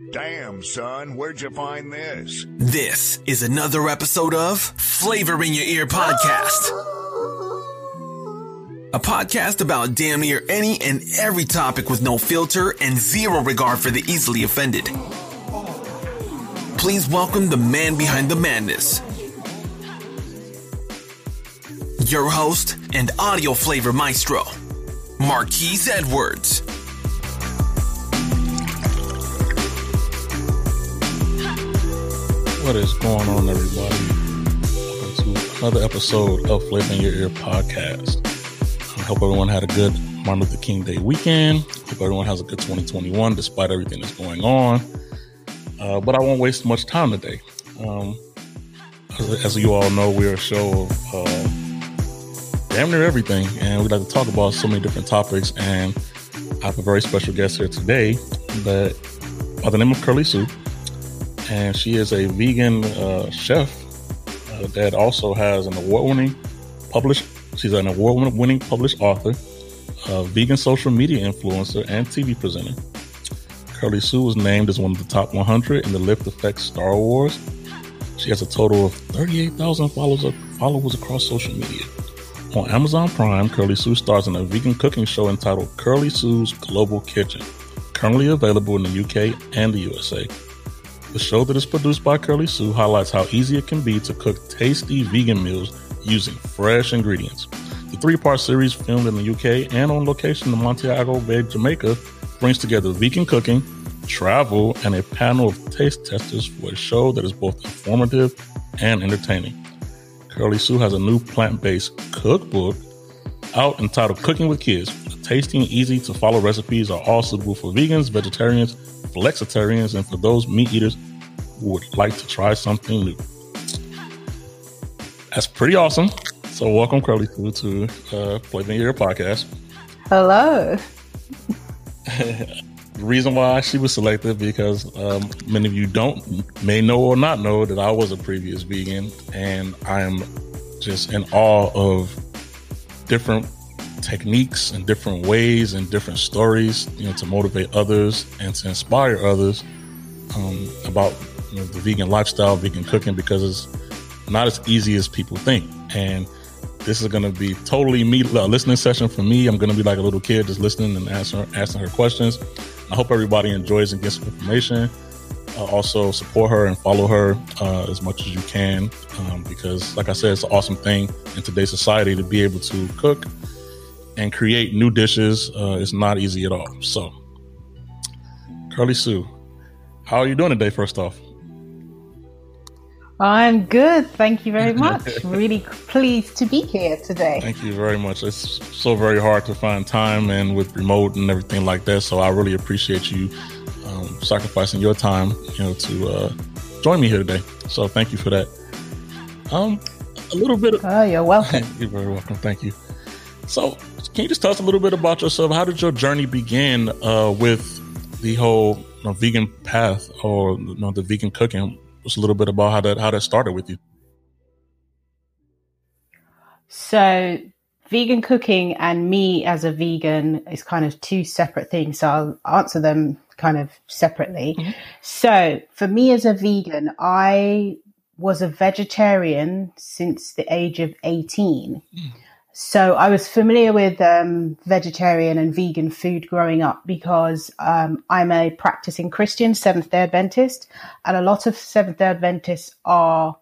Damn, son, where'd you find this? This is another episode of Flavor in Your Ear podcast. A podcast about damn near any and every topic with no filter and zero regard for the easily offended. Please welcome the man behind the madness. Your host and audio flavor maestro, Marquise Edwards. What is going on, everybody? Welcome to another episode of Flavor in Your Ear podcast. I hope everyone had a good Martin Luther King Day weekend. Hope everyone has a good 2021 despite everything that's going on. Uh, but I won't waste much time today. Um, as, as, you all know, we're a show of uh, damn near everything, and we like to talk about so many different topics. And I have a very special guest here today that, by the name of Curly Sue and she is a vegan uh, chef uh, that also has an award-winning published. She's an award-winning published author, vegan social media influencer, and TV presenter. Curly Sue was named as one of the top 100 in the Lift Effect Star Wars. She has a total of 38,000 followers, followers across social media. On Amazon Prime, Curly Sue stars in a vegan cooking show entitled Curly Sue's Global Kitchen, currently available in the UK and the USA. The show that is produced by Curly Sue highlights how easy it can be to cook tasty vegan meals using fresh ingredients. The three part series, filmed in the UK and on location in Montego Bay, Jamaica, brings together vegan cooking, travel, and a panel of taste testers for a show that is both informative and entertaining. Curly Sue has a new plant based cookbook out entitled Cooking with Kids. The tasty and easy to follow recipes are all suitable for vegans, vegetarians, flexitarians, and for those meat eaters who would like to try something new. That's pretty awesome. So, welcome, Curly Sue, to uh, Flavor Your podcast. Hello. the reason why she was selected because um, many of you don't may know or not know that I was a previous vegan, and I am just in awe of different techniques and different ways and different stories, you know, to motivate others and to inspire others um, about you know, the vegan lifestyle, vegan cooking, because it's not as easy as people think. And this is going to be totally me a listening session for me. I'm going to be like a little kid just listening and answering asking her questions. I hope everybody enjoys and gets some information. Uh, also support her and follow her uh, as much as you can um, because like i said it's an awesome thing in today's society to be able to cook and create new dishes uh, is not easy at all. So, Curly Sue, how are you doing today? First off, I'm good. Thank you very much. really pleased to be here today. Thank you very much. It's so very hard to find time and with remote and everything like that. So I really appreciate you um, sacrificing your time, you know, to uh, join me here today. So thank you for that. Um, a little bit. Of, oh, you're welcome. you're very welcome. Thank you. So, can you just tell us a little bit about yourself? How did your journey begin uh, with the whole you know, vegan path or you know, the vegan cooking? Just a little bit about how that how that started with you. So, vegan cooking and me as a vegan is kind of two separate things. So I'll answer them kind of separately. Mm-hmm. So, for me as a vegan, I was a vegetarian since the age of 18. Mm. So I was familiar with um, vegetarian and vegan food growing up because um, I'm a practicing Christian, Seventh day Adventist, and a lot of Seventh day Adventists are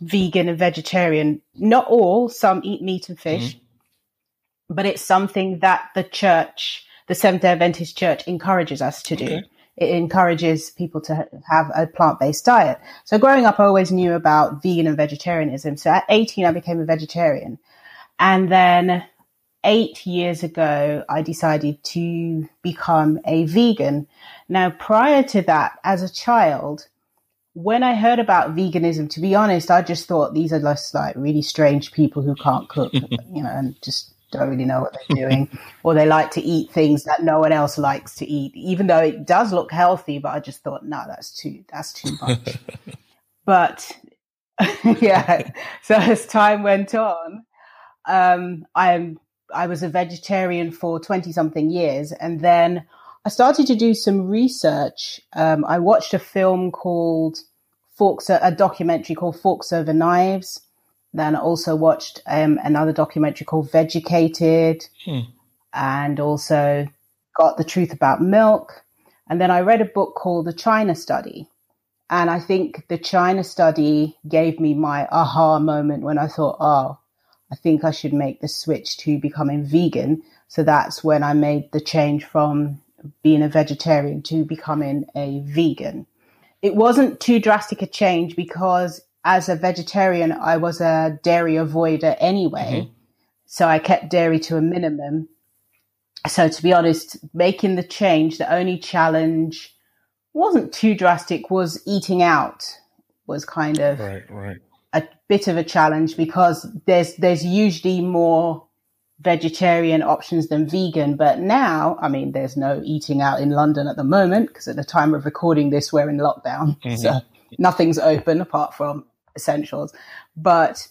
vegan and vegetarian. Not all, some eat meat and fish, mm-hmm. but it's something that the church, the Seventh day Adventist church, encourages us to do. Okay. It encourages people to have a plant based diet. So growing up, I always knew about vegan and vegetarianism. So at 18, I became a vegetarian. And then eight years ago, I decided to become a vegan. Now, prior to that, as a child, when I heard about veganism, to be honest, I just thought these are just like really strange people who can't cook, you know, and just don't really know what they're doing, or they like to eat things that no one else likes to eat, even though it does look healthy. But I just thought, no, that's too that's too much. but yeah, so as time went on, um, I'm I was a vegetarian for twenty something years, and then I started to do some research. Um, I watched a film called Forks, a documentary called Forks Over Knives. Then I also watched um, another documentary called Vegucated, Hmm. and also got the truth about milk. And then I read a book called The China Study. And I think the China study gave me my aha moment when I thought, oh, I think I should make the switch to becoming vegan. So that's when I made the change from being a vegetarian to becoming a vegan. It wasn't too drastic a change because as a vegetarian, I was a dairy avoider anyway. Mm-hmm. So I kept dairy to a minimum. So to be honest, making the change, the only challenge wasn't too drastic was eating out was kind of Right, right. Bit of a challenge because there's there's usually more vegetarian options than vegan. But now i mean there's no eating out in london at the moment because at the time of recording this we're in lockdown. Mm-hmm. So nothing's open apart from essentials. But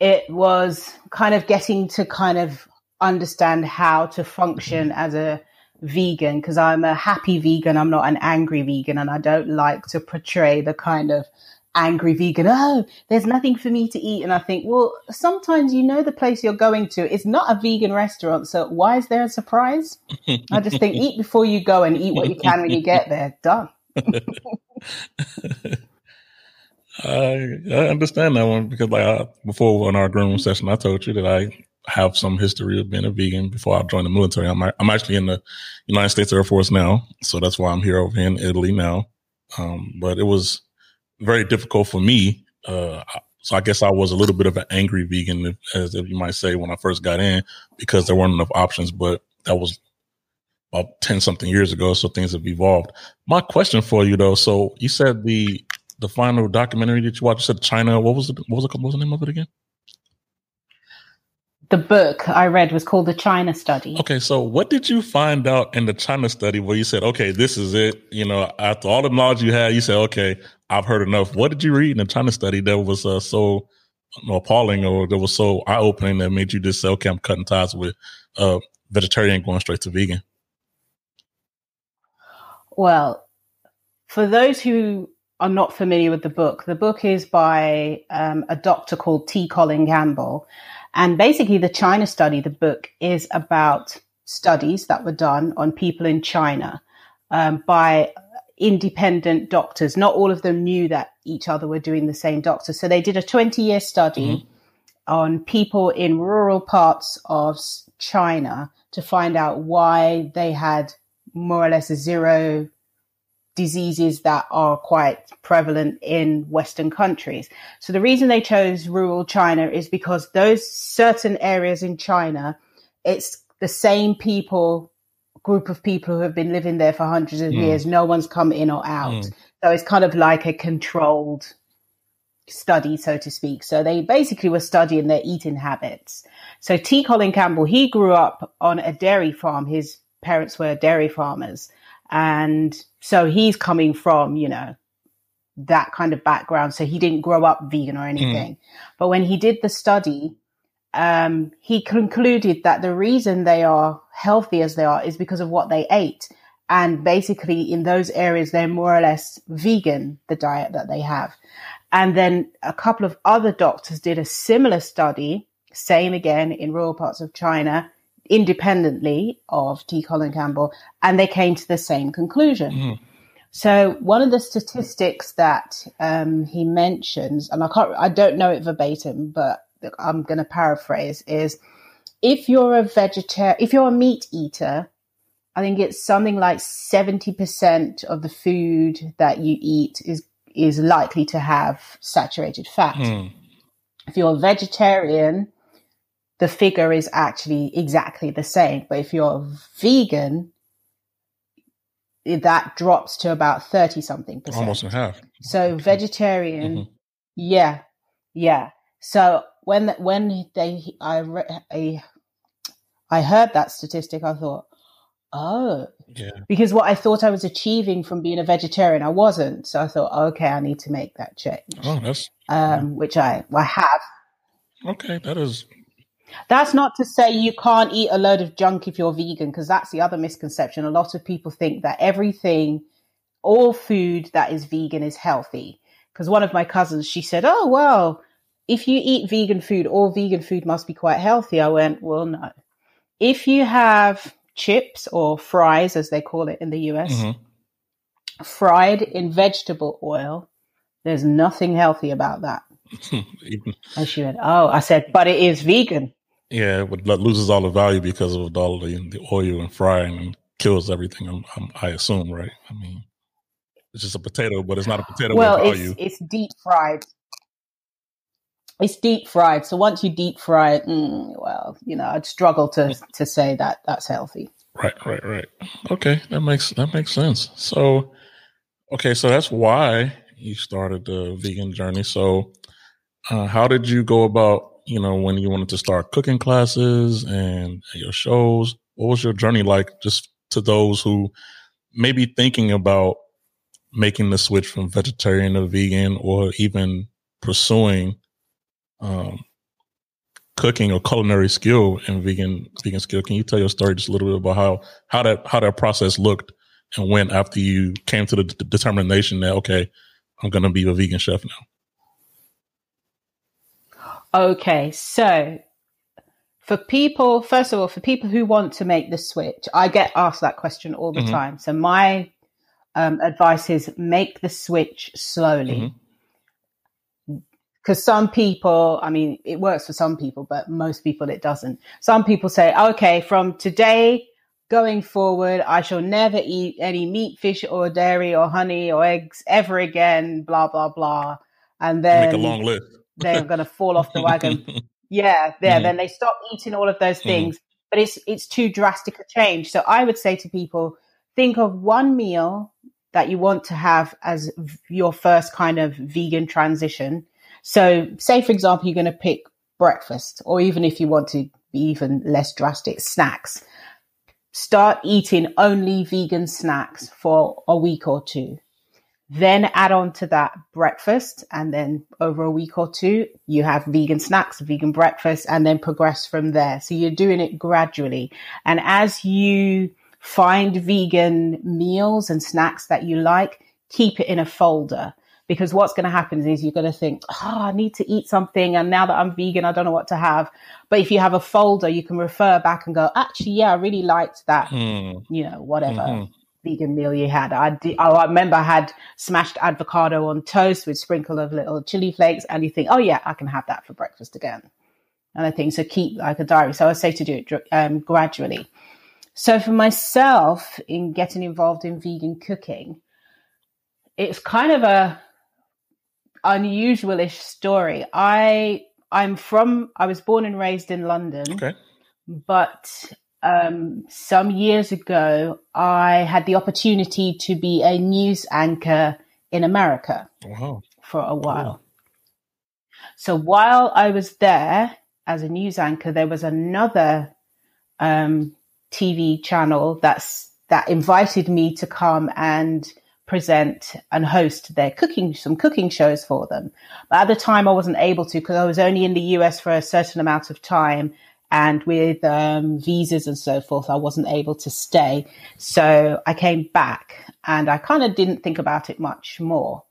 it was kind of getting to kind of understand how to function as a vegan because I'm a happy vegan. I'm not an angry vegan, and I don't like to portray the kind of angry vegan. Oh, there's nothing for me to eat, and I think, well, sometimes you know the place you're going to. It's not a vegan restaurant, so why is there a surprise? I just think eat before you go and eat what you can when you get there. Done. I, I understand that one because, like, I, before in our room session, I told you that I have some history of being a vegan before I joined the military. I'm I'm actually in the United States Air Force now, so that's why I'm here over in Italy now. Um, but it was very difficult for me. Uh, so I guess I was a little bit of an angry vegan, if, as if you might say, when I first got in, because there weren't enough options. But that was about ten something years ago, so things have evolved. My question for you though, so you said the the final documentary that you watched, you said China. What was it? What was, it, what was the name of it again? The book I read was called The China Study. Okay, so what did you find out in the China study where you said, okay, this is it? You know, after all the knowledge you had, you said, okay, I've heard enough. What did you read in the China study that was uh, so appalling or that was so eye opening that made you just say, okay, I'm cutting ties with uh, vegetarian, going straight to vegan? Well, for those who are not familiar with the book, the book is by um, a doctor called T. Colin Campbell. And basically, the China study, the book, is about studies that were done on people in China um, by independent doctors. Not all of them knew that each other were doing the same doctor. So they did a 20 year study mm-hmm. on people in rural parts of China to find out why they had more or less zero diseases that are quite prevalent in Western countries. So the reason they chose rural China is because those certain areas in China, it's the same people, group of people who have been living there for hundreds of hmm. years. No one's come in or out. Hmm. So it's kind of like a controlled study, so to speak. So they basically were studying their eating habits. So T. Colin Campbell, he grew up on a dairy farm. His parents were dairy farmers. And so he's coming from, you know, that kind of background. So he didn't grow up vegan or hmm. anything. But when he did the study, um, he concluded that the reason they are healthy as they are is because of what they ate. And basically, in those areas, they're more or less vegan, the diet that they have. And then a couple of other doctors did a similar study, same again in rural parts of China, independently of T. Colin Campbell, and they came to the same conclusion. So one of the statistics that um, he mentions, and I can't, I don't know it verbatim, but I'm going to paraphrase, is if you're a vegetarian, if you're a meat eater, I think it's something like 70% of the food that you eat is is likely to have saturated fat. Hmm. If you're a vegetarian, the figure is actually exactly the same. But if you're vegan, that drops to about 30 something percent. Almost in half. So vegetarian, mm-hmm. yeah, yeah. So when when they I I I heard that statistic, I thought, oh, Yeah. because what I thought I was achieving from being a vegetarian, I wasn't. So I thought, okay, I need to make that change, Oh, that's um, which I I have. okay. That is That's not to say you can't eat a load of junk if you're vegan, because that's the other misconception. A lot of people think that everything, all food that is vegan is healthy. Because one of my cousins, she said, Oh, well, if you eat vegan food, all vegan food must be quite healthy. I went, Well, no. If you have chips or fries, as they call it in the US, Mm-hmm. fried in vegetable oil, there's nothing healthy about that. And she went, Oh, I said, but it is vegan. yeah, but that loses all the value because of all the, the oil and frying and kills everything. I'm, I'm, I assume, right? I mean, it's just a potato, but it's not a potato well, with it's value. it's deep fried. It's deep fried. So once you deep fry it, mm, well, you know, I'd struggle to to say that that's healthy. Right, right, right. Okay, that makes that makes sense. So, okay, so that's why you started the vegan journey. So, uh, how did you go about, you know, when you wanted to start cooking classes and your shows? What was your journey like, just to those who may be thinking about making the switch from vegetarian to vegan, or even pursuing um, cooking or culinary skill and vegan vegan skill. Can you tell your story just a little bit about how how that how that process looked and went after you came to the d- determination that okay, I'm going to be a vegan chef now. Okay, so for people, first of all, for people who want to make the switch, I get asked that question all the Mhm. time. So my um, advice is make the switch slowly. Because some people, I mean, it works for some people, but most people it doesn't. Some people say, okay, from today going forward, I shall never eat any meat, fish, or dairy, or honey, or eggs ever again, blah, blah, blah. And then Make a long list. they're going to fall off the wagon. Yeah, there. Mhm. Then they stop eating all of those things, but it's it's too drastic a change. So I would say to people, think of one meal that you want to have as v- your first kind of vegan transition. So, say for example, you're going to pick breakfast, or even if you want to be even less drastic, snacks. Start eating only vegan snacks for a week or two. Then add on to that breakfast and then over a week or two you have vegan snacks vegan breakfast and then progress from there. So you're doing it gradually. And as you find vegan meals and snacks that you like keep it in a folder because what's going to happen is you're going to think oh i need to eat something and now that i'm vegan i don't know what to have but if you have a folder you can refer back and go actually yeah i really liked that Hmm. you know whatever Mhm. vegan meal you had. I did, I remember I had smashed avocado on toast with sprinkle of little chili flakes, and you think, oh yeah, I can have that for breakfast again. And I think so. Keep like a diary. So I say to do it um, gradually. So for myself, in getting involved in vegan cooking, it's kind of a unusual-ish story. I I'm from. I was born and raised in London Okay. but um, some years ago, I had the opportunity to be a news anchor in America Wow. for a while. So while I was there as a news anchor, there was another um, TV channel that's that invited me to come and present and host their cooking some cooking shows for them. But at the time, I wasn't able to because I was only in the US for a certain amount of time. And with um, visas and so forth, I wasn't able to stay. So I came back and I kind of didn't think about it much more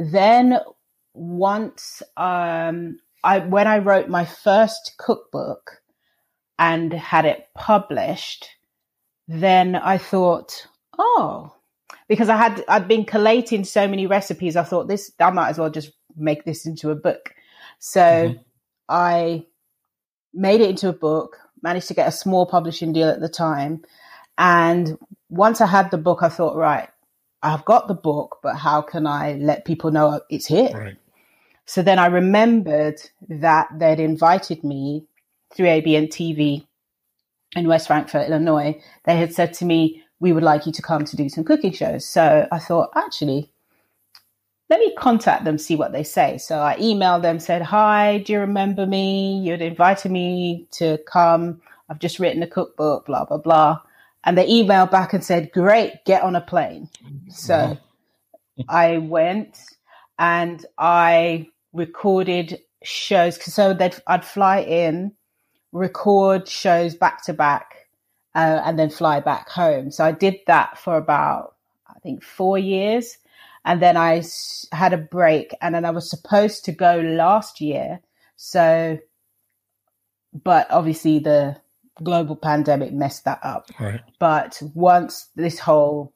then once um I when I wrote my first cookbook and had it published, then I thought, oh, because I had I'd been collating so many recipes, I thought this I might as well just make this into a book. So Mhm. I made it into a book, managed to get a small publishing deal at the time. And once I had the book, I thought, right, I've got the book, but how can I let people know it's here? Right. So then I remembered that they'd invited me through ABN TV in West Frankfort, Illinois. They had said to me, we would like you to come to do some cooking shows. So I thought, actually, let me contact them, see what they say. So I emailed them, said, Hi, do you remember me? You'd invited me to come. I've just written a cookbook, blah, blah, blah. And they emailed back and said, Great, get on a plane. So Wow. I went and I recorded shows. So they'd, I'd fly in record shows back to back uh, and then fly back home. So I did that for about, I think, four years. And then I s- had a break and then I was supposed to go last year. So, but obviously the global pandemic messed that up. Right. But once this whole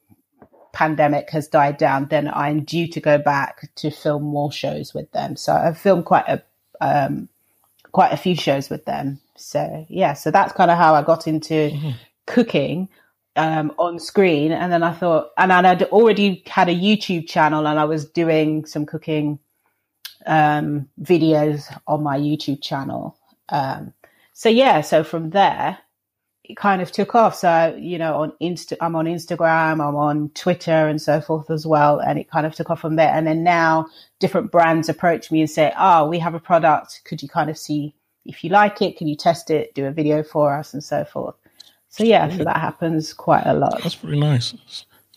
pandemic has died down, then I'm due to go back to film more shows with them. So I've filmed quite a um, quite a few shows with them. So yeah, so that's kind of how I got into cooking um, on screen. And then I thought, and I'd already had a YouTube channel, and I was doing some cooking um, videos on my YouTube channel. Um, so yeah, so from there, it kind of took off. So you know, on Insta, I'm on Instagram, I'm on Twitter, and so forth as well, and it kind of took off from there. And then now, different brands approach me and say, "Oh, we have a product. Could you kind of see if you like it? Can you test it? Do a video for us, and so forth." So yeah, so that happens quite a lot. That's pretty nice.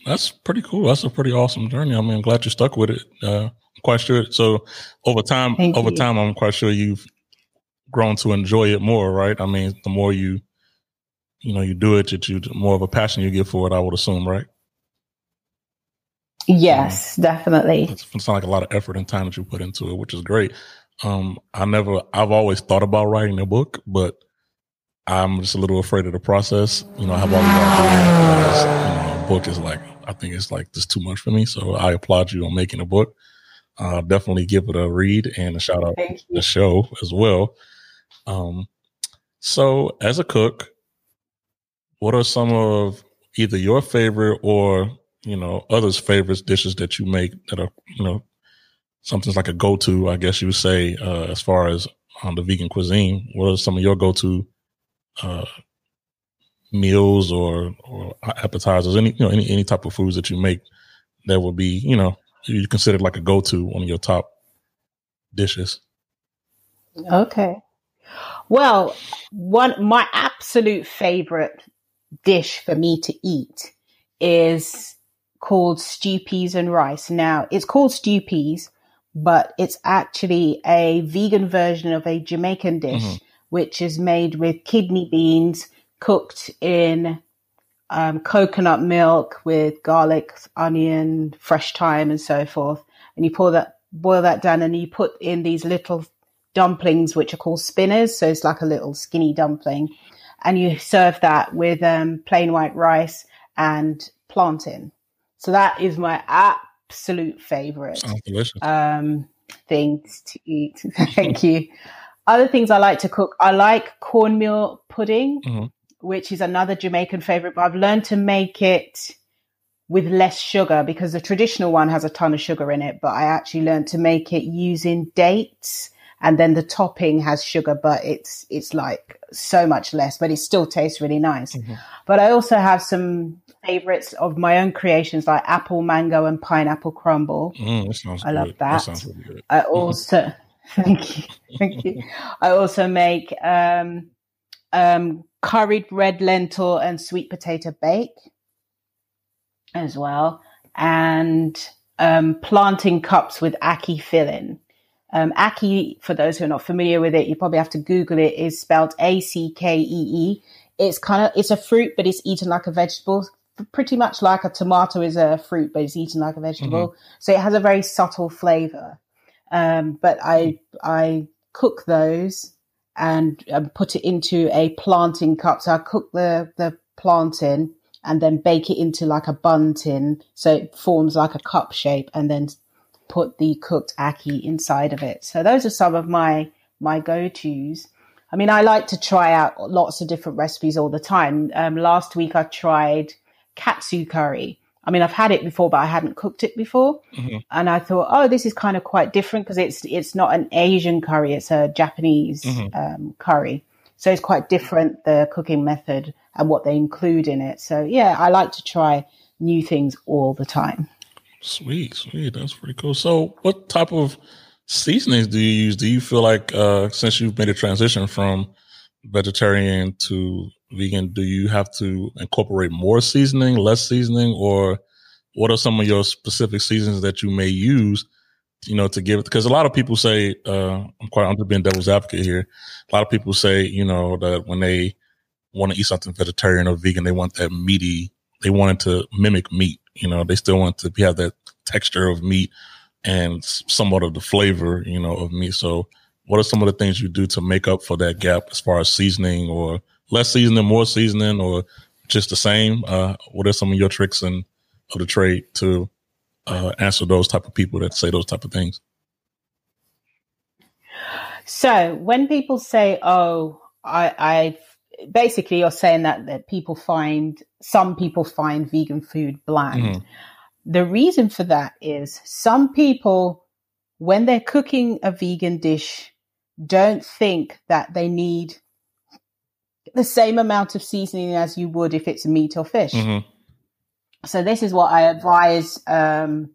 That's pretty cool. That's a pretty awesome journey. I mean, I'm glad you stuck with it. Uh, I'm quite sure. So over time, Thank over you. time, I'm quite sure you've grown to enjoy it more, right? I mean, the more you, you know, you do it, that you more of a passion you get for it. I would assume, right? Yes, definitely. It's, it's not like a lot of effort and time that you put into it, which is great. Um, I never, I've always thought about writing a book, but I'm just a little afraid of the process. You know, I have all these ideas. You know, a book is like, I think it's like just too much for me. So I applaud you on making a book. Uh, definitely give it a read and a shout out Thank to you. the show as well. Um, so as a cook, what are some of either your favorite or you know others' favorites dishes that you make that are you know something's like a go-to? I guess you would say uh, as far as on the vegan cuisine. What are some of your go-to uh, meals or or appetizers? Any you know any any type of foods that you make that would be you know you consider like a go-to one of your top dishes. Okay. Well, one my absolute favorite dish for me to eat is called stew peas and rice. Now, it's called stew peas, but it's actually a vegan version of a Jamaican dish, Mhm. which is made with kidney beans cooked in um, coconut milk with garlic, onion, fresh thyme, and so forth. And you pour that, boil that down, and you put in these little dumplings, which are called spinners. So it's like a little skinny dumpling, and you serve that with um, plain white rice and plantain. So that is my absolute favorite um, things to eat. Thank you. Other things I like to cook, I like cornmeal pudding, Mhm. which is another Jamaican favorite, but I've learned to make it with less sugar because the traditional one has a ton of sugar in it, but I actually learned to make it using dates and then the topping has sugar, but it's, it's like so much less, but it still tastes really nice. But I also have some favorites of my own creations like apple, mango and pineapple crumble. Mm, that I love that. really good. I also thank you, thank you. I also make um, um, curried red lentil and sweet potato bake as well, and um, plantain cups with ackee filling. Um, ackee, for those who are not familiar with it, you probably have to Google it. Is spelled A C K E E. It's kind of it's a fruit, but it's eaten like a vegetable. Pretty much like a tomato is a fruit, but it's eaten like a vegetable. So it has a very subtle flavor um, but I I cook those and um, put it into a plantain cup. So I cook the the plantain and then bake it into like a bun tin, so it forms like a cup shape, and then put the cooked ackee inside of it. So those are some of my my go tos. I mean, I like to try out lots of different recipes all the time. Um, last week I tried katsu curry. I mean, I've had it before, but I hadn't cooked it before and I thought, oh, this is kind of quite different because it's it's not an Asian curry; it's a Japanese um, curry, so it's quite different the cooking method and what they include in it. So yeah, I like to try new things all the time. Sweet, sweet. That's pretty cool. So, what type of seasonings do you use? Do you feel like, uh, since you've made a transition from vegetarian to vegan, do you have to incorporate more seasoning, less seasoning, or what are some of your specific seasons that you may use you know, to give it because a lot of people say, uh, I'm quite I'm just being devil's advocate here. A lot of people say, you know, that when they want to eat something vegetarian or vegan, they want that meaty, they want it to mimic meat. You know, they still want to have that texture of meat and somewhat of the flavor, you know, of meat. So, what are some of the things you do to make up for that gap as far as seasoning or less seasoning, more seasoning, or just the same? Uh, what are some of your tricks and of the trade to uh, answer those type of people that say those type of things? So when people say, "Oh, I," I basically you're saying that that people find some people find vegan food bland. Mm-hmm. The reason for that is some people, when they're cooking a vegan dish, don't think that they need the same amount of seasoning as you would if it's meat or fish. Mm-hmm. So this is what I advise um,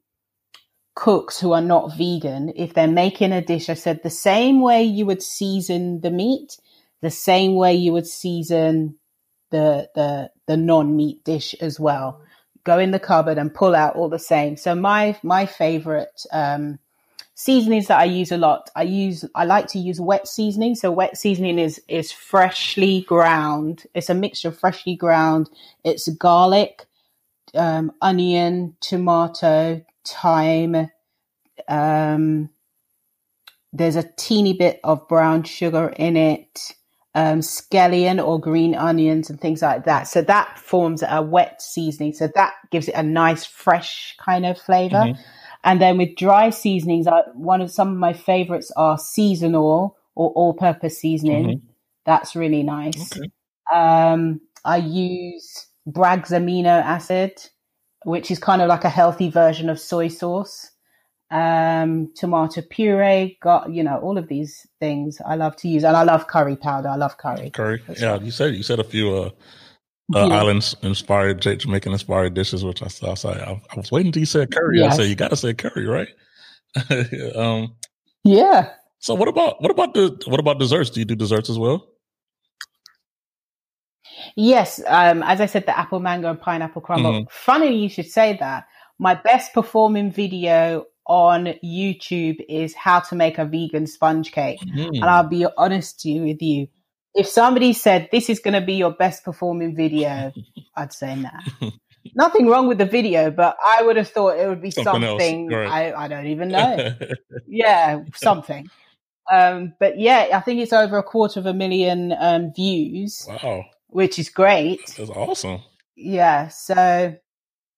cooks who are not vegan. If they're making a dish, I said the same way you would season the meat, the same way you would season the the the non meat dish as well. Go in the cupboard and pull out all the same. So my my favorite um, seasonings that I use a lot, I use I like to use wet seasoning. So wet seasoning is is freshly ground. It's a mixture of freshly ground. It's garlic, um, onion, tomato, thyme. Um, there's a teeny bit of brown sugar in it, um, scallion or green onions and things like that. So that forms a wet seasoning. So that gives it a nice, fresh kind of flavor. Mm-hmm. And then with dry seasonings, I, one of some of my favorites are seasonal or all-purpose seasoning. Mm-hmm. That's really nice. Okay. Um, I use Bragg's amino acid which is kind of like a healthy version of soy sauce. Um, tomato puree, got you know all of these things I love to use, and I love curry powder. I love curry. Curry, yeah. You said you said a few uh, uh, yeah. islands inspired, Jamaican inspired dishes, which I saw. So I, I, was waiting until you said curry. Yes. I said you got to say curry, right? um, yeah. So what about what about the what about desserts? Do you do desserts as well? Yes, um, as I said, the apple mango and pineapple crumble. Mm-hmm. Funny you should say that. My best performing video on YouTube is how to make a vegan sponge cake. Mm-hmm. And I'll be honest with you. If somebody said this is going to be your best performing video, I'd say nah. Nothing wrong with the video, but I would have thought it would be something, something right. I, I don't even know. yeah, something. Um, but yeah, I think it's over a quarter of a million um, views. Wow which is great. That's awesome. Yeah. So,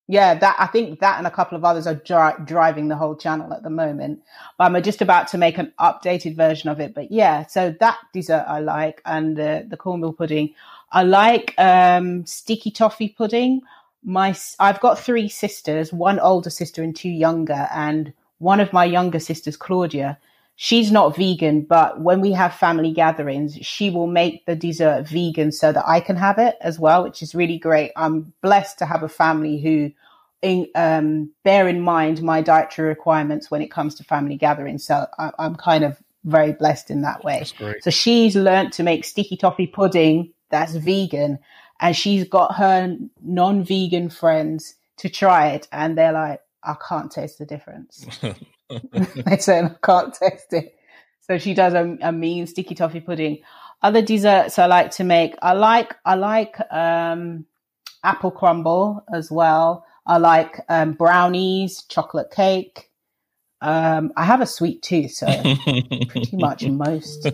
yeah, that I think that and a couple of others are dri- driving the whole channel at the moment. But I'm just about to make an updated version of it. But yeah, so that dessert I like, and the the cornmeal pudding. I like um, sticky toffee pudding. My I've got three sisters, one older sister and two younger, and one of my younger sisters, Claudia, she's not vegan, but when we have family gatherings, she will make the dessert vegan so that I can have it as well, which is really great. I'm blessed to have a family who in, um, bear in mind my dietary requirements when it comes to family gatherings. So I, am kind of very blessed in that way. So she's learned to make sticky toffee pudding that's vegan, and she's got her non-vegan friends to try it, and they're like, I can't taste the difference. they said I can't taste it. So she does a, a, mean sticky toffee pudding. Other desserts I like to make. I like I like um, apple crumble as well. I like um, brownies, chocolate cake. Um, I have a sweet tooth, so pretty much most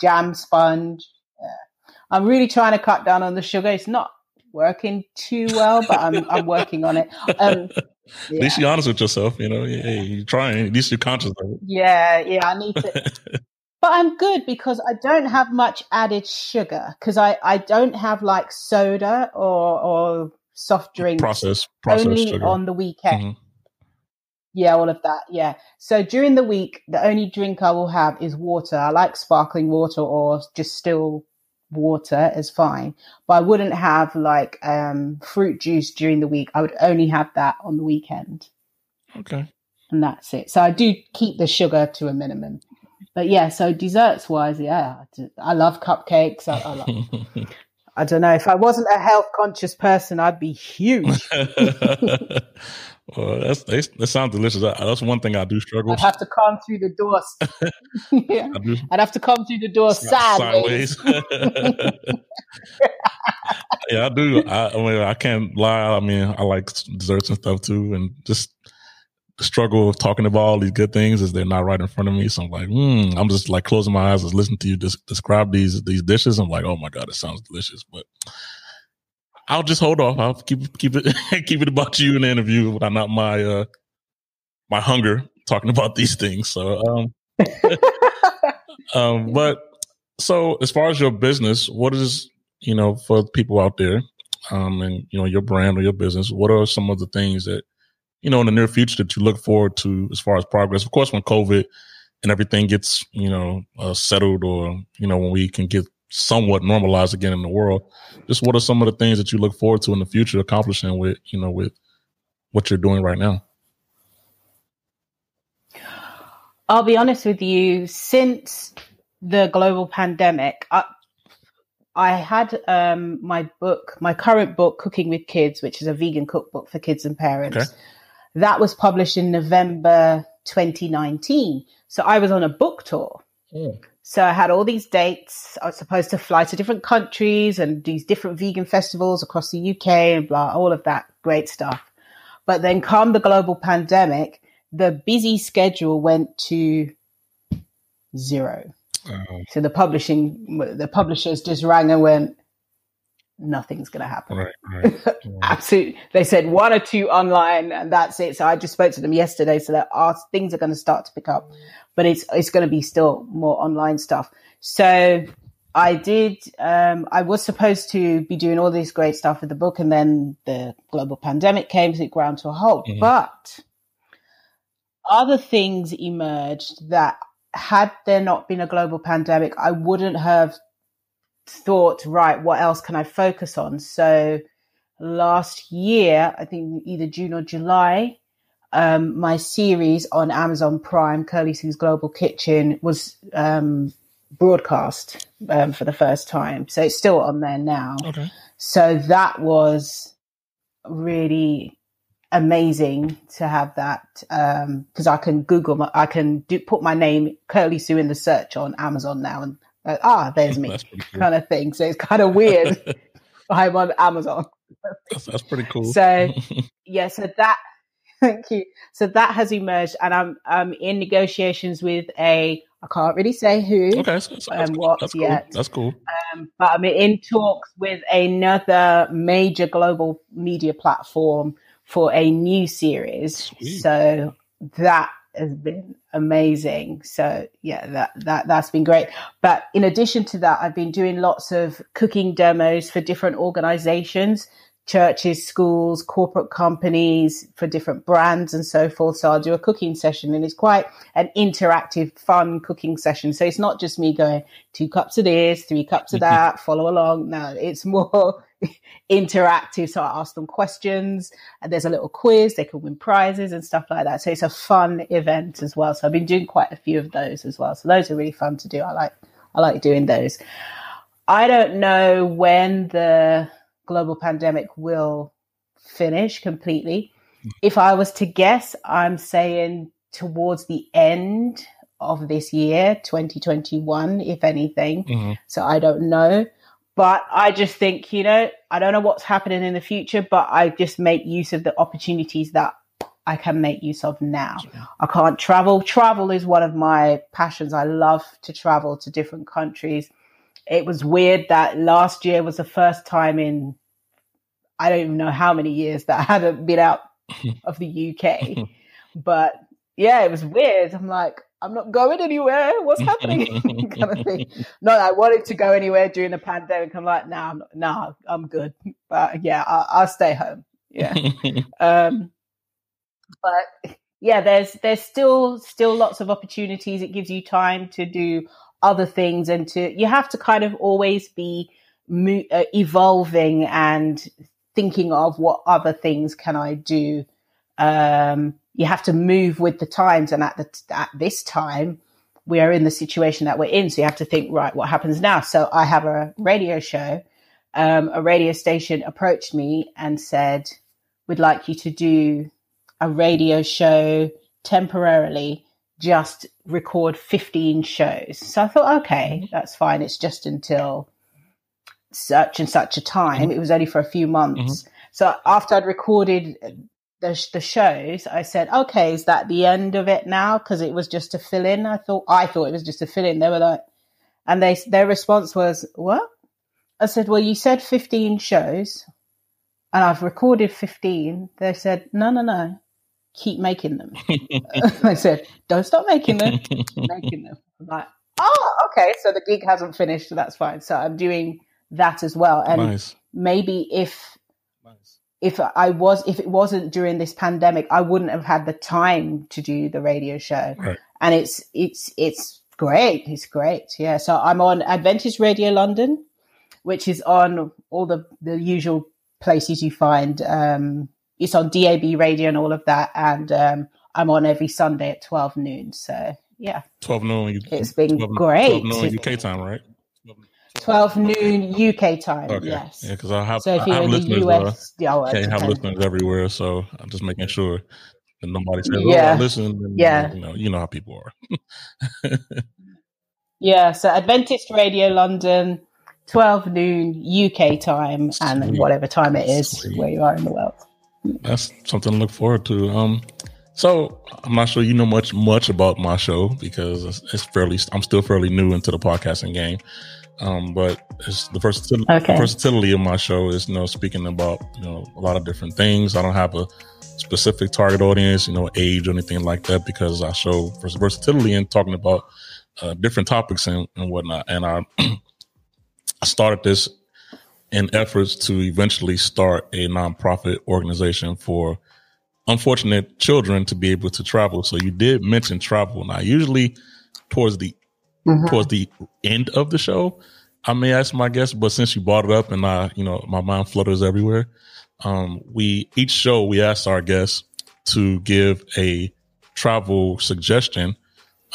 jam sponge. Yeah. I'm really trying to cut down on the sugar. It's not working too well, but I'm I'm working on it. Um, yeah. At least you're honest with yourself, you know. Hey, you're trying. At least you're conscious of it. Yeah, yeah. I need to. but I'm good because I don't have much added sugar because I I don't have like soda or or soft drinks. Process, process only sugar. on the weekend. Mm-hmm. Yeah, all of that. Yeah. So during the week, the only drink I will have is water. I like sparkling water or just still water is fine. But I wouldn't have like um, fruit juice during the week. I would only have that on the weekend. Okay. And that's it. So I do keep the sugar to a minimum. But yeah, so desserts wise, yeah, I love cupcakes. I, I, love, I don't know. If I wasn't a health conscious person, I'd be huge. Well, that's they, that sounds delicious. I, that's one thing I do struggle. I'd have to come through the door. yeah. I'd have to come through the door sideways. sideways. yeah, I do. I, I mean, I can't lie. I mean, I like desserts and stuff too, and just the struggle of talking about all these good things is they're not right in front of me. So I'm like, hmm, I'm just like closing my eyes and listening to you just describe these these dishes. I'm like, oh my god, it sounds delicious. But I'll just hold off. I'll keep keep it keep it about you in the interview, but not my uh my hunger talking about these things. So um, um but so as far as your business, what is you know for people out there, um, and you know your brand or your business, what are some of the things that you know in the near future that you look forward to as far as progress? Of course, when COVID and everything gets you know uh, settled, or you know when we can get somewhat normalized again in the world, just what are some of the things that you look forward to in the future accomplishing with you know with what you're doing right now? I'll be honest with you. Since the global pandemic, I, I had um, my book, my current book, Cooking with Kids, which is a vegan cookbook for kids and parents. Okay. That was published in November 2019. So I was on a book tour. So I had all these dates. I was supposed to fly to different countries and these different vegan festivals across the UK and blah, all of that great stuff. But then come the global pandemic, the busy schedule went to zero. Um, So the publishing, the publishers just rang and went, nothing's going to happen. right, right. Absolutely. They said one or two online and that's it. So I just spoke to them yesterday. So that our things are going to start to pick up, but it's, it's going to be still more online stuff. So I did, um, I was supposed to be doing all this great stuff with the book and then the global pandemic came, so it ground to a halt. Mhm. But other things emerged that had there not been a global pandemic, I wouldn't have thought, right, what else can I focus on? So last year, I think either June or July, um, my series on Amazon Prime, Curly Sue's Global Kitchen, was um, broadcast um, for the first time. So it's still on there now. Okay. So that was really amazing to have that because I can Google, my, I can do, put my name Curly Sue in the search on Amazon now, and uh, ah, there's me, cool. kind of thing. So it's kind of weird. I'm on Amazon. That's, that's pretty cool. So yeah, so that thank you. So that has emerged, and I'm I'm in negotiations with a I can't really say who, okay, so that's, um, cool. what that's cool. yet. That's cool. um, but I'm in talks with another major global media platform for a new series. Sweet. So that has been amazing. So yeah, that, that, that's been great. But in addition to that, I've been doing lots of cooking demos for different organizations, churches, schools, corporate companies for different brands and so forth. So I'll do a cooking session and it's quite an interactive, fun cooking session. So it's not just me going two cups of this, three cups of that, follow along. No, it's more interactive. So I ask them questions and there's a little quiz. They can win prizes and stuff like that. So it's a fun event as well. So I've been doing quite a few of those as well. So those are really fun to do. I like, I like doing those. I don't know when the global pandemic will finish completely. If I was to guess, I'm saying towards the end of this year, 2021, if anything. Mhm. So I don't know. But I just think, you know, I don't know what's happening in the future, but I just make use of the opportunities that I can make use of now. I can't travel. Travel is one of my passions. I love to travel to different countries. It was weird that last year was the first time in I don't even know how many years that I hadn't been out of the UK. but yeah, it was weird. I'm like, I'm not going anywhere. What's happening? kind of thing. Not that I wanted to go anywhere during the pandemic. I'm like, nah, I'm, nah, I'm good. But yeah, I, I'll stay home. Yeah. um, but yeah, there's there's still still lots of opportunities. It gives you time to do other things, and to you have to kind of always be mo- uh, evolving and thinking of what other things can I do. Um, you have to move with the times, and at the at this time, we are in the situation that we're in. So you have to think, right, what happens now? So I have a radio show. Um, a radio station approached me and said, "We'd like you to do a radio show temporarily, just record 15 shows. So I thought, okay, mm-hmm. that's fine. It's just until such and such a time. Mm-hmm. It was only for a few months. Mm-hmm. So after I'd recorded the, the shows, I said, okay, is that the end of it now? Because it was just to fill in. I thought, I thought it was just to fill in. They were like, and they, their response was, what? I said, well, you said 15 shows and I've recorded 15. They said, no, no, no, keep making them. I said, don't stop making them, keep making them. I'm like, oh, okay. So the gig hasn't finished. So that's fine. So I'm doing that as well. And Nice. maybe if, Nice. if I was, if it wasn't during this pandemic, I wouldn't have had the time to do the radio show. Right. And it's, it's, it's great. It's great. Yeah. So I'm on Adventist Radio London, which is on all the, the usual places you find. Um, it's on DAB radio and all of that. And, um, I'm on every Sunday at 12 noon. So yeah, 12 noon. It's been 12 great. 12 noon UK time, right? 12 noon UK time. Okay. Yes. Yeah, because I have, So if I you're have in the listeners. Uh, US, yeah, well, can't have listeners everywhere, so I'm just making sure that nobody says, Yeah. "Oh, I listen." And, Yeah. you know, you know how people are. Yeah, so Adventist Radio London, 12 noon UK time, and whatever time it is Sweet. where you are in the world. That's something to look forward to. Um, so I'm not sure you know much much about my show because it's, it's fairly. I'm still fairly new into the podcasting game. Um, but it's the versatility, Okay. versatility of my show is you know speaking about you know a lot of different things. I don't have a specific target audience, you know, age or anything like that because I show vers- versatility in talking about uh, different topics and, and whatnot. And I, I started this in efforts to eventually start a nonprofit organization for unfortunate children to be able to travel. So you did mention travel. Now, usually towards the towards the end of the show, I may ask my guests, but since you brought it up and I, you know, my mind flutters everywhere. Um, we each show we ask our guests to give a travel suggestion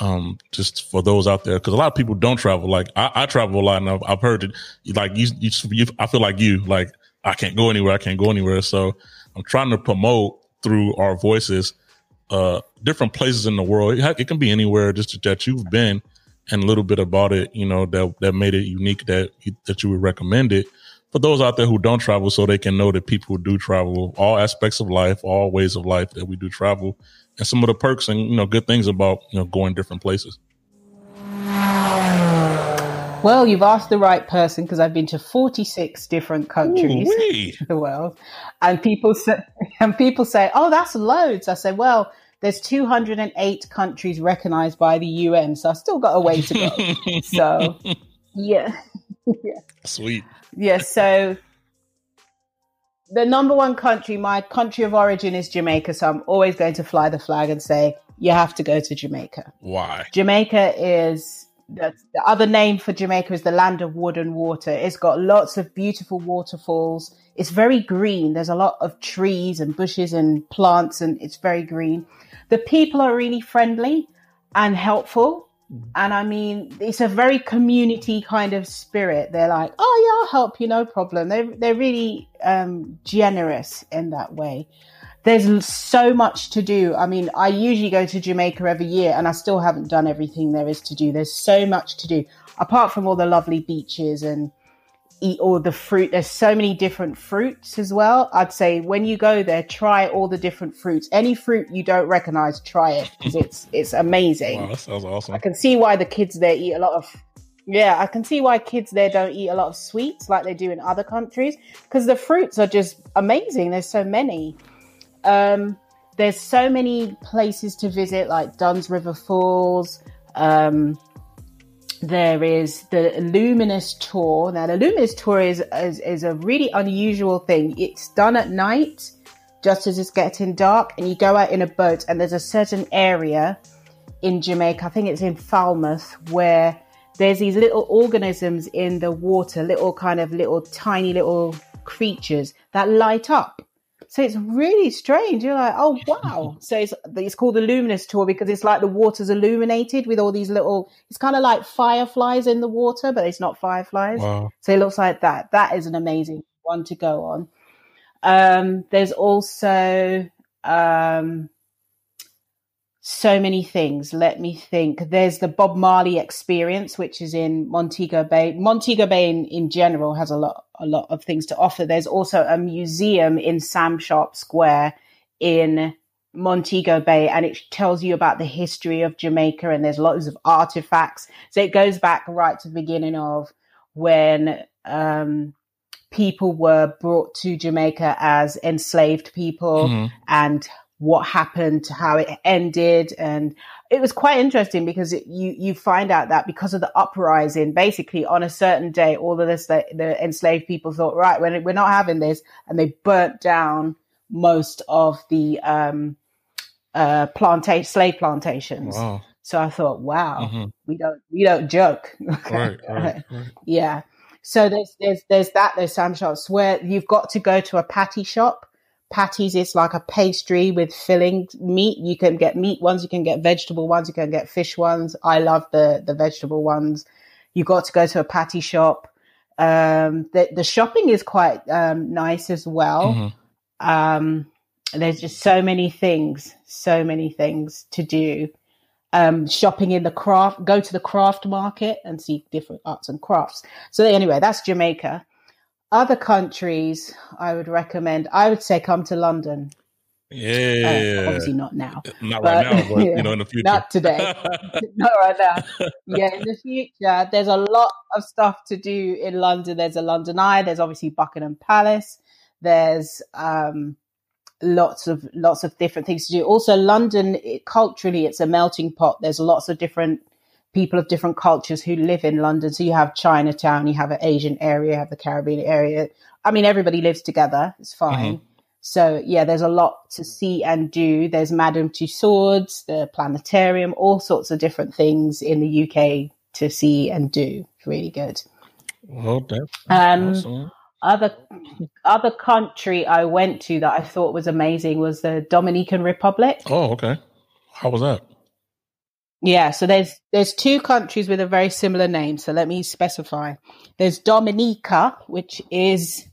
um, just for those out there, because a lot of people don't travel. Like I, I travel a lot, and I've, I've heard it. Like you, you, you, I feel like you. Like I can't go anywhere. I can't go anywhere. So I'm trying to promote through our voices, uh, different places in the world. It, it can be anywhere, just that you've been, and a little bit about it. You know that that made it unique. That that you would recommend it for those out there who don't travel, so they can know that people do travel, all aspects of life, all ways of life that we do travel and some of the perks and you know good things about you know going different places. Well, you've asked the right person because I've been to 46 different countries in the world. And people say, and people say, oh, that's loads. I say, well, there's 208 countries recognized by the UN, so I've still got a way to go. so, yeah. yeah, Sweet. Yeah, so the number one country, my country of origin is Jamaica, so I'm always going to fly the flag and say, you have to go to Jamaica. Why? Jamaica is the, the other name for Jamaica is the land of wood and water. It's got lots of beautiful waterfalls. It's very green. There's a lot of trees and bushes and plants, and it's very green. The people are really friendly and helpful. And I mean, it's a very community kind of spirit. They're like, "Oh yeah, I'll help you, no problem." They're they're really um, generous in that way there's so much to do. I mean, I usually go to Jamaica every year and I still haven't done everything there is to do. There's so much to do. Apart from all the lovely beaches and eat all the fruit, there's so many different fruits as well. I'd say when you go there, try all the different fruits. Any fruit you don't recognize, try it because it's, it's amazing. Wow, that sounds awesome. I can see why the kids there eat a lot of. Yeah, I can see why kids there don't eat a lot of sweets like they do in other countries because the fruits are just amazing. There's so many. Um, there's so many places to visit, like Dunn's River Falls. Um, there is the Luminous Tour. Now, the Luminous Tour is, is is a really unusual thing. It's done at night, just as it's getting dark, and you go out in a boat. And there's a certain area in Jamaica, I think it's in Falmouth, where there's these little organisms in the water, little kind of little tiny little creatures that light up. So it's really strange. You're like, oh wow. So it's it's called the luminous tour because it's like the water's illuminated with all these little. It's kind of like fireflies in the water, but it's not fireflies. Wow. So it looks like that. That is an amazing one to go on. Um, there's also um, so many things. Let me think. There's the Bob Marley experience, which is in Montego Bay. Montego Bay in, in general has a lot, a lot of things to offer. There's also a museum in Sam Sharpe Square in Montego Bay, and it tells you about the history of Jamaica, and there's lots of artifacts. So it goes back right to the beginning of when um, people were brought to Jamaica as enslaved people Mm-hmm. and what happened, how it ended. And it was quite interesting because it, you, you find out that because of the uprising, basically on a certain day, all of this, the, the enslaved people thought, right, we're, we're not having this. And they burnt down most of the, um, uh, plantation, slave plantations. Wow. So I thought, wow, Mhm. we don't, we don't joke. Right, right, right. Yeah. So there's there's there's that there's Sam shops where you've got to go to a patty shop. Patties It's like a pastry with filling meat. You can get meat ones, you can get vegetable ones, you can get fish ones. I love the the vegetable ones. You got to go to a patty shop. Um, the the shopping is quite um, nice as well. Mhm. Um, there's just so many things, so many things to do. Um, shopping in the craft, go to the craft market and see different arts and crafts. So anyway, that's Jamaica. Other countries I would recommend, I would say come to London. Uh, Yeah. obviously not now. Not but- right now, but yeah, you know, in the future. Not today. not right now. Yeah, in the future, there's a lot of stuff to do in London. There's a London Eye. There's obviously Buckingham Palace. There's um, lots of lots of different things to do. Also, London it, culturally, it's a melting pot. There's lots of different people of different cultures who live in London. So you have Chinatown, you have an Asian area, you have the Caribbean area. I mean, everybody lives together. It's fine. So yeah, there's a lot to see and do. There's Madame Tussauds, the planetarium, all sorts of different things in the UK to see and do. It's really good. well, that's Um, awesome. Other other country I went to that I thought was amazing was the Dominican Republic. Oh, okay. How was that? Yeah, so there's there's two countries with a very similar name. So let me specify. There's Dominica, which is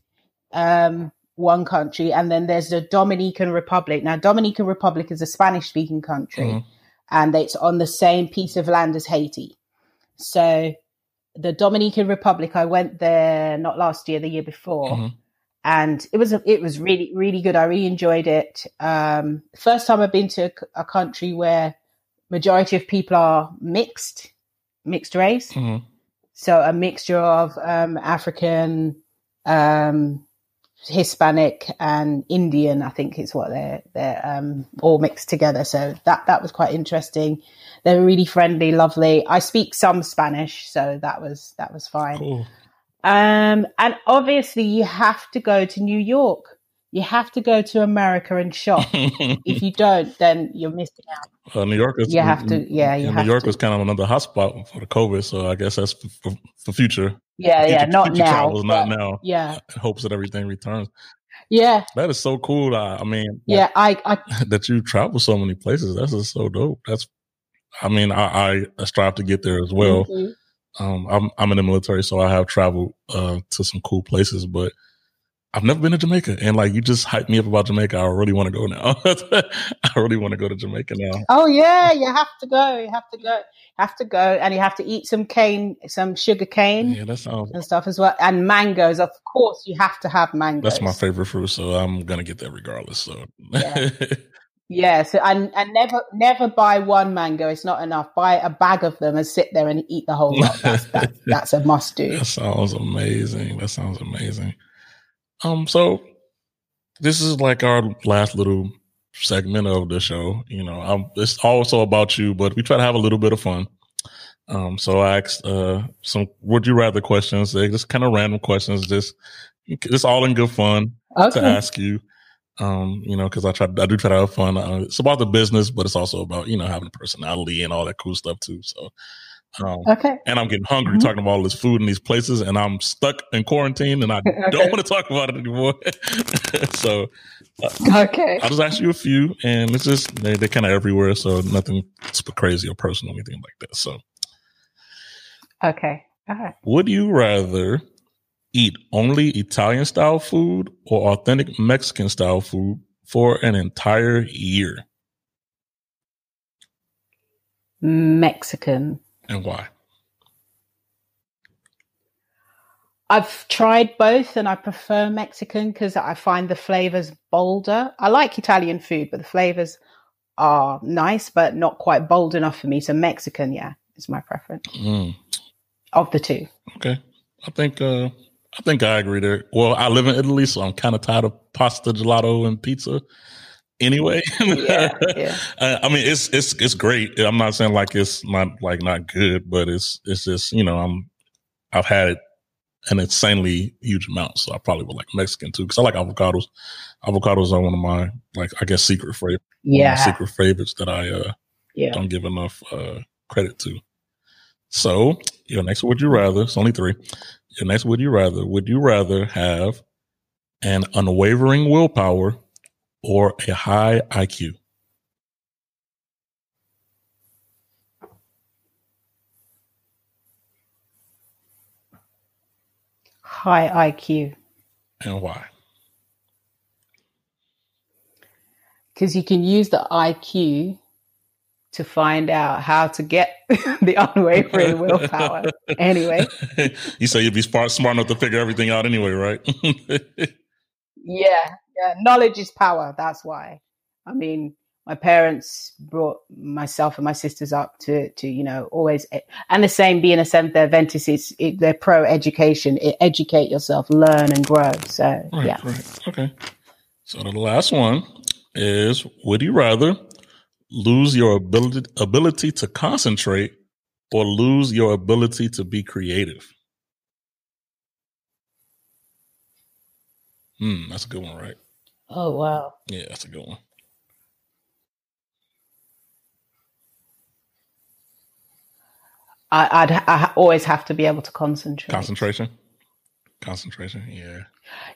um, one country, and then there's the Dominican Republic. Now, Dominican Republic is a Spanish-speaking country, Mhm. and it's on the same piece of land as Haiti. So, the Dominican Republic, I went there not last year, the year before, Mhm. and it was a, it was really really good. I really enjoyed it. Um, first time I've been to a country where majority of people are mixed, mixed race. Mhm. So a mixture of um, African, um, Hispanic, and Indian. I think is what they're they're um, all mixed together. So that that was quite interesting. They were really friendly, lovely. I speak some Spanish, so that was that was fine. Cool. Um, and obviously, you have to go to New York. You have to go to America and shop. if you don't, then you're missing out. uh, New York is You have to- yeah, you New York to. was kind of another hotspot for the COVID, so I guess that's for, for, for future. Yeah, yeah, future, not future now. travels, not now. Yeah, In hopes that everything returns. yeah, That is so cool. I, I mean, yeah. I, I that you travel so many places. That's just so dope. That's, I mean, I, I strive to get there as well. Mhm. Um, I'm I'm in the military, so I have traveled uh, to some cool places, but I've never been to Jamaica. And like you just hyped me up about Jamaica. I really want to go now. I really want to go to Jamaica now. Oh yeah, you have to go. You have to go. Have to go, and you have to eat some cane, some sugar cane Yeah, that sounds. Um, and stuff as well, and mangoes. Of course, you have to have mangoes. That's my favorite fruit, so I'm gonna get that regardless. So Yeah. Yeah, so and and never never buy one mango. It's not enough. Buy a bag of them and sit there and eat the whole lot. That's that's, that's a must do. that sounds amazing. That sounds amazing. Um, so this is like our last little segment of the show. You know, um, it's also about you, but we try to have a little bit of fun. Um, so I asked uh some would you rather questions. They just kind of random questions. Just it's all in good fun to ask you. Um, you know, because I try, I do try to have fun. Uh, it's about the business, but it's also about you know having a personality and all that cool stuff too. So, um, Okay. and I'm getting hungry Mhm. talking about all this food in these places, and I'm stuck in quarantine, and I don't want to talk about it anymore. so Okay. I'll just ask you a few, and it's just they, they're kind of everywhere, so nothing super crazy or personal, or anything like that. So, Okay. All right. would you rather eat only Italian style food or authentic Mexican style food for an entire year? Mexican. And why? I've tried both and I prefer Mexican because I find the flavors bolder. I like Italian food, but the flavors are nice, but not quite bold enough for me. So Mexican, yeah, is my preference Mm, of the two. okay. I think uh I think I agree there. Well, I live in Italy, so I'm kind of tired of pasta, gelato, and pizza. Anyway, Yeah, yeah. I I mean, it's it's it's great. I'm not saying like it's not like not good, but it's it's just you know I'm I've had it an insanely huge amount, so I probably would like Mexican too because I like avocados. Avocados are one of my like I guess secret favorite Yeah, secret favorites that I uh yeah. don't give enough uh, credit to. So your next would you rather? It's only three. Your next would you rather? Would you rather have an unwavering willpower or a high IQ? High IQ And why? because you can use the IQ to find out how to get the unwavering willpower. Anyway, you say you'd be smart, smart enough to figure everything out anyway, right? yeah, yeah. Knowledge is power. That's why. I mean, my parents brought myself and my sisters up to, to you know, always, and the same being a Seventh Day Adventist, it's, it, they're pro education. educate yourself, learn and grow. So, Right, yeah. right. Okay. So the last one is would you rather lose your ability ability to concentrate or lose your ability to be creative? Hmm, that's a good one, right? Oh, wow. Yeah, that's a good one. I, I'd I always have to be able to concentrate. Concentration. Concentration. Yeah.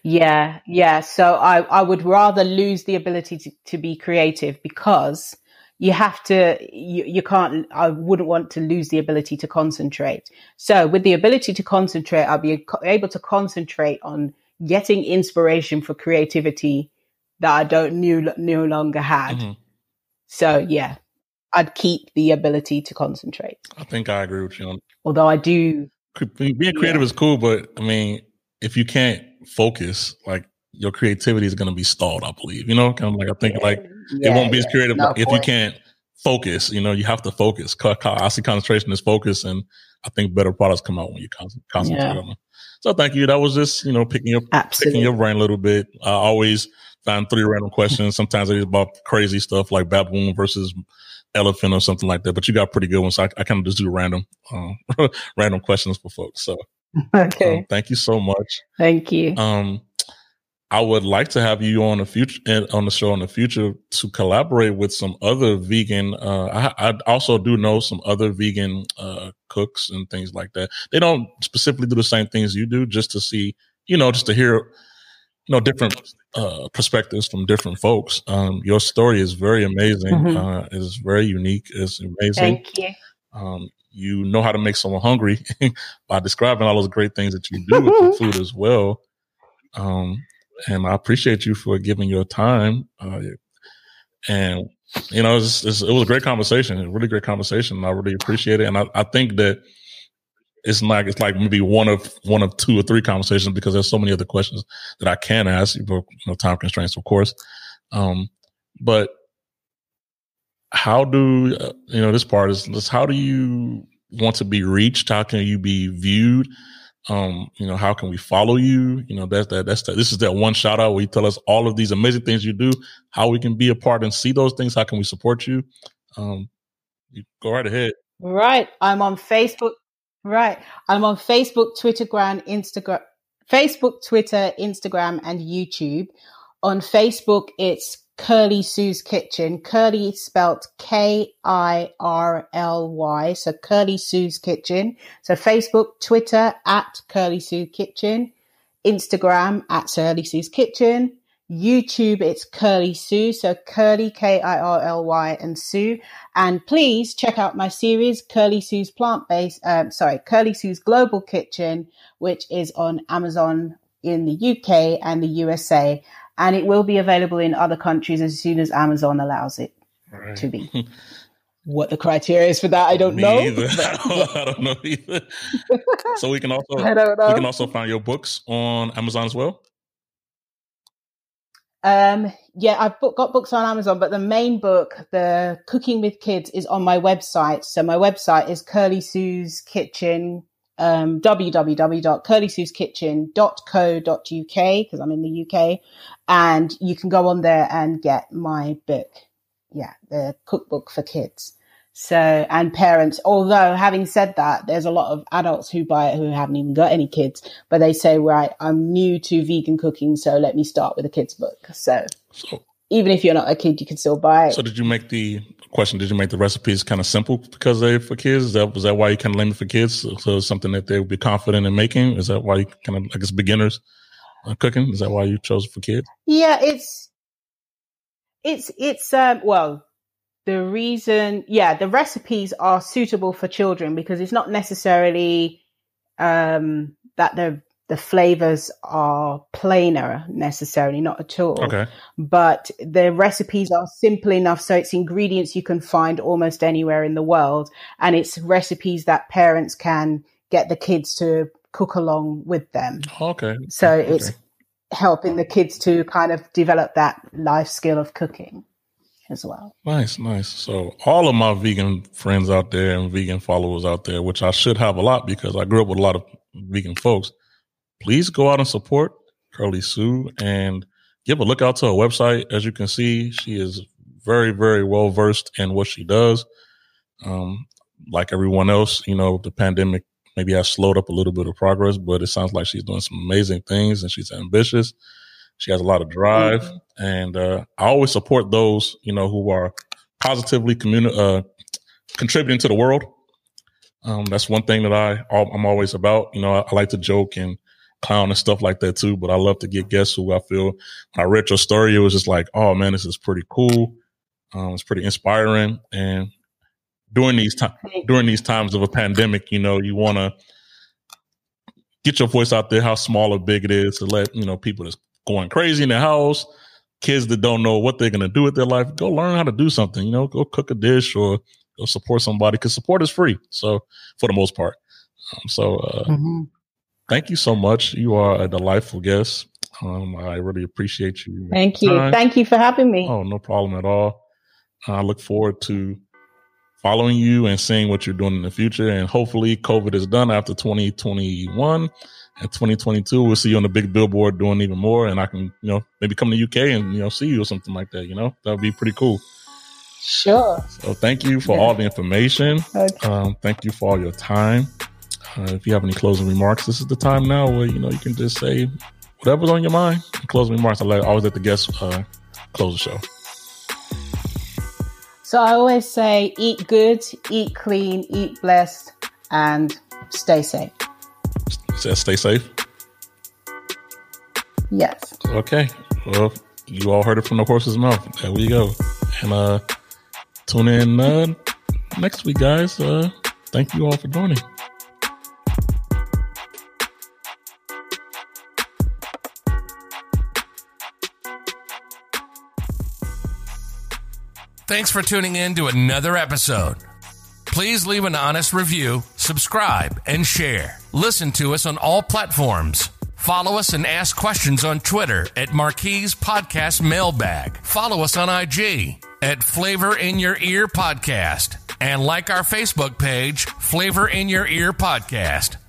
Yeah, yeah. So I, I would rather lose the ability to, to be creative because you have to, you, you can't, I wouldn't want to lose the ability to concentrate. So with the ability to concentrate, I'll be able to concentrate on getting inspiration for creativity that I don't new, no longer had. Mhm. So yeah, I'd keep the ability to concentrate. I think I agree with you on Although I do, being creative Yeah. is cool, but I mean, if you can't focus, like your creativity is going to be stalled. I believe, you know, kind of like I think like it won't be as creative No, if you can't focus. You know, you have to focus. I see concentration as focus, and I think better products come out when you con- concentrate Yeah. on them. So thank you. That was just you know picking your picking your brain a little bit. I always find three random questions. Sometimes it's about crazy stuff like baboon versus elephant or something like that. But you got pretty good ones. So I, I kind of just do random um, random questions for folks. So Okay. um, thank you so much. Thank you. Um, I would like to have you on the future on the show in the future to collaborate with some other vegan. Uh, I, I also do know some other vegan uh, cooks and things like that. They don't specifically do the same things you do, just to see, you know, just to hear, you know, different uh, perspectives from different folks. Um, your story is very amazing. Mhm. Uh, it is very unique. It's amazing. Thank you. Um, you know how to make someone hungry by describing all those great things that you do with the food as well. Um, and I appreciate you for giving your time. Uh, and you know, it's, it's, it was a great conversation, a really great conversation. I really appreciate it, and I, I think that it's like it's like maybe one of one of two or three conversations because there's so many other questions that I can ask, you know, time constraints, of course. Um, but how do uh, you know this part is this how do you want to be reached how can you be viewed um you know how can we follow you you know that's that that's that this is that one shout out where you tell us all of these amazing things you do how we can be a part and see those things how can we support you um you go right ahead Right. I'm on Facebook. Right. I'm on Facebook, Twitter, Gram, Instagram, Facebook, Twitter, Instagram, and YouTube. On Facebook, it's Kirly Sue's Kitchen. Kirly spelt K I R L Y. So Kirly Sue's Kitchen. So Facebook, Twitter at Kirly Sue Kitchen. Instagram at Kirly Sue's Kitchen. YouTube, it's Kirly Sue. So Kirly, K I R L Y, and Sue. And please check out my series, Kirly Sue's Plant Based, um, sorry, Kirly Sue's Global Kitchen, which is on Amazon in the UK and the USA. and it will be available in other countries as soon as Amazon allows it Right. to be. what the criteria is for that, I don't Me know. either. I don't know either. so we can also we can also find your books on Amazon as well. Um, yeah, I've book, got books on Amazon, but the main book, the Cooking with Kids, is on my website. So my website is Kirly Sue's Kitchen, um, www.kirlysueskitchen.co.uk because I'm in the UK, and you can go on there and get my book. Yeah, the cookbook for kids. So, and parents, although having said that, there's a lot of adults who buy it who haven't even got any kids, but they say, right, I'm new to vegan cooking, so let me start with a kid's book. So So even if you're not a kid, you can still buy it. so did you make the question? Did you make the recipes kind of simple because they're for kids? Is that was that why you kind of named it for kids? So, so something that they would be confident in making. Is that why you kind of I guess beginners cooking? Is that why you chose for kids? Yeah, it's it's it's um well the reason yeah the recipes are suitable for children because it's not necessarily um that the the flavors are plainer necessarily not at all Okay. but the recipes are simple enough so it's ingredients you can find almost anywhere in the world and it's recipes that parents can get the kids to cook along with them Okay. so Okay. it's helping the kids to kind of develop that life skill of cooking as well. Nice, nice. So all of my vegan friends out there and vegan followers out there, which I should have a lot because I grew up with a lot of vegan folks, please go out and support Kirly Sue and give a look out to her website. As you can see, she is very, very well versed in what she does. Um, like everyone else, you know, the pandemic maybe has slowed up a little bit of progress, but it sounds like she's doing some amazing things and she's ambitious. She has a lot of drive, and uh, I always support those you know who are positively communi- uh, contributing to the world. Um, that's one thing that I I'm always about. You know, I, I like to joke and clown and stuff like that too, but I love to get guests who I feel when I read your story, it was just like, oh man, this is pretty cool. Um, it's pretty inspiring, and during these times during these times of a pandemic, you know, you want to get your voice out there, how small or big it is, to let you know people that's going crazy in the house, kids that don't know what they're going to do with their life, go learn how to do something. You know, go cook a dish or go support somebody because support is free. So for the most part, um, so uh, Mm-hmm. thank you so much. You are a delightful guest. Um, I really appreciate you. Thank you. Time. Thank you for having me. Oh, no problem at all. I look forward to following you and seeing what you're doing in the future. And hopefully, COVID is done after 2021 and 2022. We'll see you on the big billboard doing even more. And I can, you know, maybe come to UK and, you know, see you or something like that. You know, that would be pretty cool. Sure. So thank you for Yeah. all the information. Okay. Um, thank you for all your time. Uh, if you have any closing remarks, this is the time now where, you know, you can just say whatever's on your mind. Closing remarks. I like, always let the guests uh, close the show. So I always say eat good, eat clean, eat blessed, and stay safe. Says stay safe. Yes. Okay. Well, you all heard it from the horse's mouth. There we go. And uh tune in uh next week, guys. Uh thank you all for joining. Thanks for tuning in to another episode. Please leave an honest review, subscribe, and share. Listen to us on all platforms. Follow us and ask questions on Twitter at Marquise Podcast Mailbag. Follow us on IG at Flavor in Your Ear Podcast. And like our Facebook page, Flavor in Your Ear Podcast.